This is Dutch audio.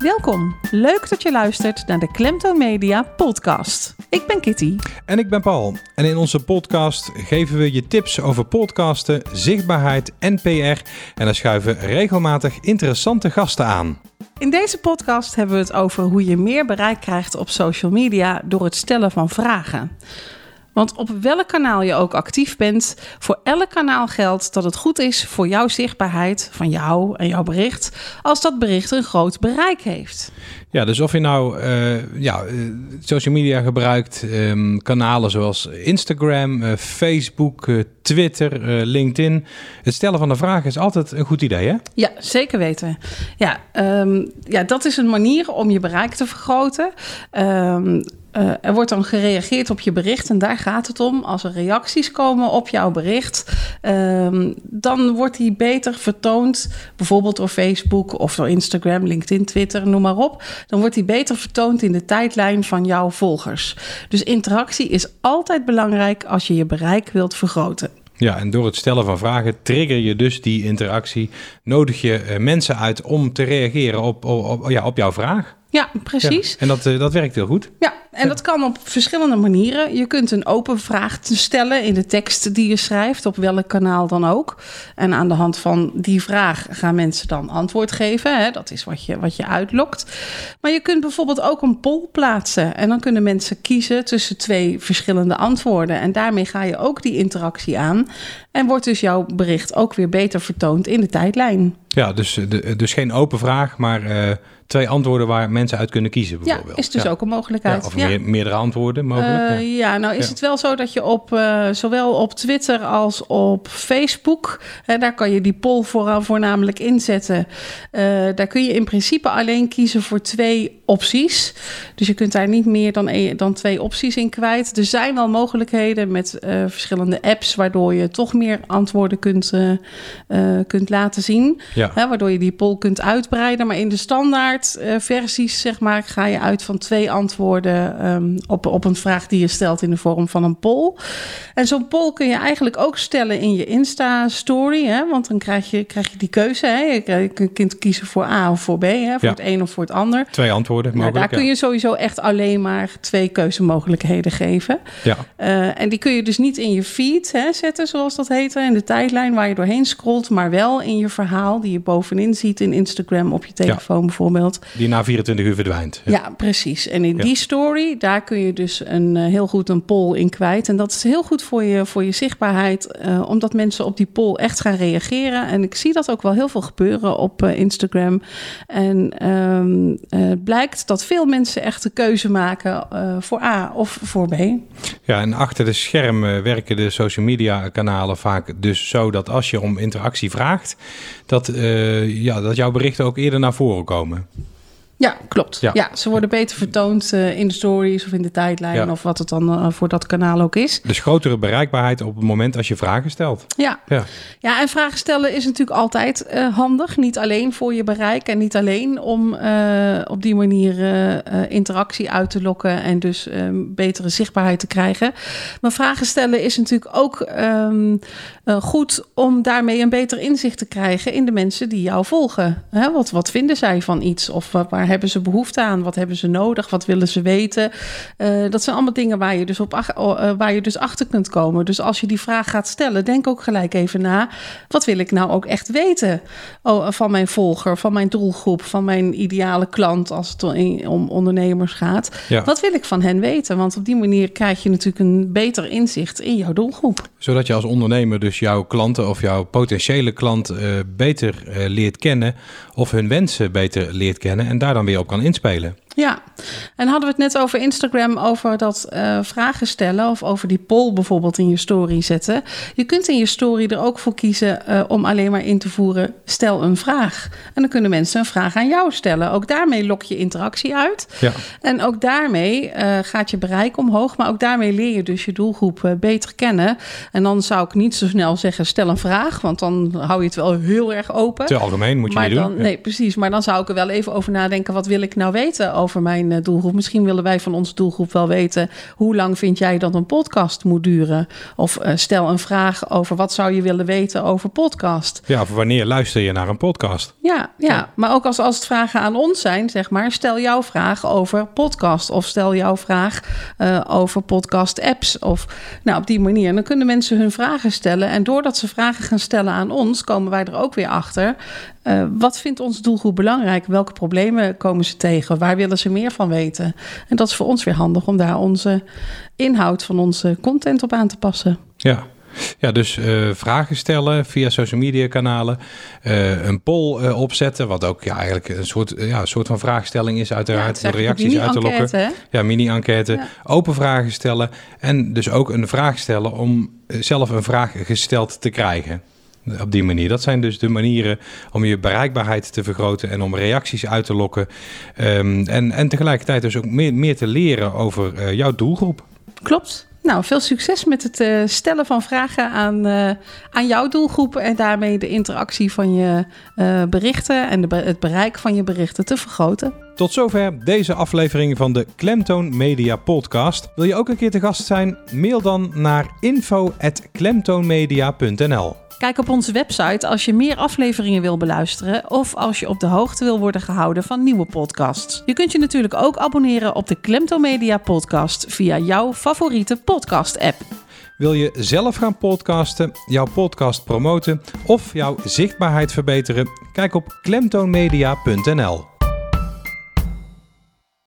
Welkom. Leuk dat je luistert naar de Klemtoon Media podcast. Ik ben Kitty. En ik ben Paul. En in onze podcast geven we je tips over podcasten, zichtbaarheid en PR. En daar schuiven regelmatig interessante gasten aan. In deze podcast hebben we het over hoe je meer bereik krijgt op social media door het stellen van vragen. Want op welk kanaal je ook actief bent, voor elk kanaal geldt dat het goed is voor jouw zichtbaarheid van jou en jouw bericht, als dat bericht een groot bereik heeft. Ja, dus of je nou uh, ja, eh, social media gebruikt, um, kanalen zoals Instagram, uh, Facebook, uh, Twitter, LinkedIn. Het stellen van de vraag is altijd een goed idee, hè? Ja, zeker weten. Ja, um, ja dat is een manier om je bereik te vergroten. Um, uh, er wordt dan gereageerd op je bericht en daar gaat het om. Als er reacties komen op jouw bericht, um, dan wordt die beter vertoond, bijvoorbeeld door Facebook of door Instagram, LinkedIn, Twitter, noem maar op. Dan wordt die beter vertoond in de tijdlijn van jouw volgers. Dus interactie is altijd belangrijk als je je bereik wilt vergroten. Ja, en door het stellen van vragen trigger je dus die interactie. Nodig je uh, mensen uit om te reageren op, op, op, ja, op jouw vraag. Ja, precies. Ja, en dat, uh, dat werkt heel goed. Ja, en dat kan op verschillende manieren. Je kunt een open vraag stellen in de tekst die je schrijft, op welk kanaal dan ook. En aan de hand van die vraag gaan mensen dan antwoord geven. Hè? Dat is wat je, wat je uitlokt. Maar je kunt bijvoorbeeld ook een poll plaatsen. En dan kunnen mensen kiezen tussen twee verschillende antwoorden. En daarmee ga je ook die interactie aan. En wordt dus jouw bericht ook weer beter vertoond in de tijdlijn. Ja, dus, de, dus geen open vraag, maar uh, twee antwoorden waar mensen uit kunnen kiezen bijvoorbeeld. Ja, is dus ja. ook een mogelijkheid. Ja, of meer, meerdere antwoorden mogelijk. Uh, ja. nou is het wel zo dat je op uh, zowel op Twitter als op Facebook, hè, daar kan je die poll voor, voornamelijk inzetten. daar kun je in principe alleen kiezen voor twee opties. Dus je kunt daar niet meer dan, een, dan twee opties in kwijt. Er zijn wel mogelijkheden met verschillende apps waardoor je toch meer antwoorden kunt, kunt laten zien. Ja. Hè, waardoor je die poll kunt uitbreiden. Maar in de standaard uh, versies, zeg maar, ga je uit van twee antwoorden um, op, op een vraag die je stelt in de vorm van een poll. En zo'n poll kun je eigenlijk ook stellen in je Insta-story. Hè, want dan krijg je, krijg je die keuze. Hè. Je kunt kiezen voor A of voor B, hè, voor Ja. het een of voor het ander. Twee antwoorden Nou, mogelijk. daar kun je sowieso echt alleen maar twee keuzemogelijkheden geven. ja. Uh, en die kun je dus niet in je feed hè, zetten, zoals dat heet, in de tijdlijn waar je doorheen scrolt, maar wel in je verhaal die je bovenin ziet in Instagram op je telefoon bijvoorbeeld. Die na 24 uur verdwijnt. Ja, precies. En in Ja. die story, daar kun je dus een, uh, heel goed een poll in kwijt. En dat is heel goed voor je, voor je zichtbaarheid, uh, omdat mensen op die poll echt gaan reageren. En ik zie dat ook wel heel veel gebeuren op uh, Instagram. En um, blijkt dat veel mensen echt de keuze maken voor A of voor B. Ja, en achter de schermen werken de social media kanalen vaak dus zo dat als je om interactie vraagt, dat, uh, ja, dat jouw berichten ook eerder naar voren komen. Ja, klopt. Ja. Ja. ze worden beter vertoond uh, in de stories of in de tijdlijn Ja. of wat het dan uh, voor dat kanaal ook is. Dus grotere bereikbaarheid op het moment als je vragen stelt. Ja, Ja, ja en vragen stellen is natuurlijk altijd uh, handig. Niet alleen voor je bereik en niet alleen om op die manier interactie uit te lokken en dus betere zichtbaarheid te krijgen. Maar vragen stellen is natuurlijk ook um, goed om daarmee een beter inzicht te krijgen in de mensen die jou volgen. Hè, wat, wat vinden zij van iets of waar hebben ze behoefte aan? Wat hebben ze nodig? Wat willen ze weten? Uh, dat zijn allemaal dingen waar je, dus op, uh, waar je dus achter kunt komen. Dus als je die vraag gaat stellen, denk ook gelijk even na. Wat wil ik nou ook echt weten oh, van mijn volger, van mijn doelgroep, van mijn ideale klant als het om ondernemers gaat? Ja. Wat wil ik van hen weten? Want op die manier krijg je natuurlijk een beter inzicht in jouw doelgroep. Zodat je als ondernemer dus jouw klanten of jouw potentiële klant uh, beter leert kennen of hun wensen beter leert kennen en daar dan weer op kan inspelen. Ja, en hadden we het net over Instagram, over dat uh, vragen stellen of over die poll bijvoorbeeld in je story zetten. Je kunt in je story er ook voor kiezen uh, om alleen maar in te voeren: stel een vraag. En dan kunnen mensen een vraag aan jou stellen. Ook daarmee lok je interactie uit. Ja. En ook daarmee uh, gaat je bereik omhoog, maar ook daarmee leer je dus je doelgroep beter kennen. En dan zou ik niet zo snel zeggen: stel een vraag, want dan hou je het wel heel erg open. Te algemeen moet je maar niet dan, doen. Nee, precies. Maar dan zou ik er wel even over nadenken: wat wil ik nou weten? Over mijn eh, doelgroep. Misschien willen wij van onze doelgroep wel weten hoe lang vind jij dat een podcast moet duren? Of uh, stel een vraag over wat zou je willen weten over podcast. Ja, of wanneer luister je naar een podcast? Ja, ja. maar ook als, als het vragen aan ons zijn, zeg maar, stel jouw vraag over podcast of stel jouw vraag uh, over podcast apps of nou op die manier. Dan kunnen mensen hun vragen stellen en doordat ze vragen gaan stellen aan ons, komen wij er ook weer achter. Uh, wat vindt onze doelgroep belangrijk? Welke problemen komen ze tegen? Waar willen ze meer van weten? En dat is voor ons weer handig om daar onze inhoud van onze content op aan te passen. Ja. Ja, dus uh, vragen stellen via social media kanalen. Uh, een poll uh, opzetten, wat ook ja, eigenlijk een soort, ja, soort van vraagstelling is uiteraard. Ja, reacties uit te lokken. Hè? Ja, mini-enquête. Ja. Open vragen stellen. En dus ook een vraag stellen om zelf een vraag gesteld te krijgen. Op die manier. Dat zijn dus de manieren om je bereikbaarheid te vergroten en om reacties uit te lokken. Um, en, en tegelijkertijd dus ook meer, meer te leren over uh, jouw doelgroep. Klopt. Nou, veel succes met het uh, stellen van vragen aan, uh, aan jouw doelgroep en daarmee de interactie van je berichten en de, het bereik van je berichten te vergroten. Tot zover deze aflevering van de Klemtoon Media Podcast. Wil je ook een keer te gast zijn? Mail dan naar info@klemtoonmedia.nl. Kijk op onze website als je meer afleveringen wil beluisteren of als je op de hoogte wil worden gehouden van nieuwe podcasts. Je kunt je natuurlijk ook abonneren op de Klemtoon Media Podcast via jouw favoriete podcast-app. Wil je zelf gaan podcasten, jouw podcast promoten of jouw zichtbaarheid verbeteren? Kijk op klemtoonmedia.nl.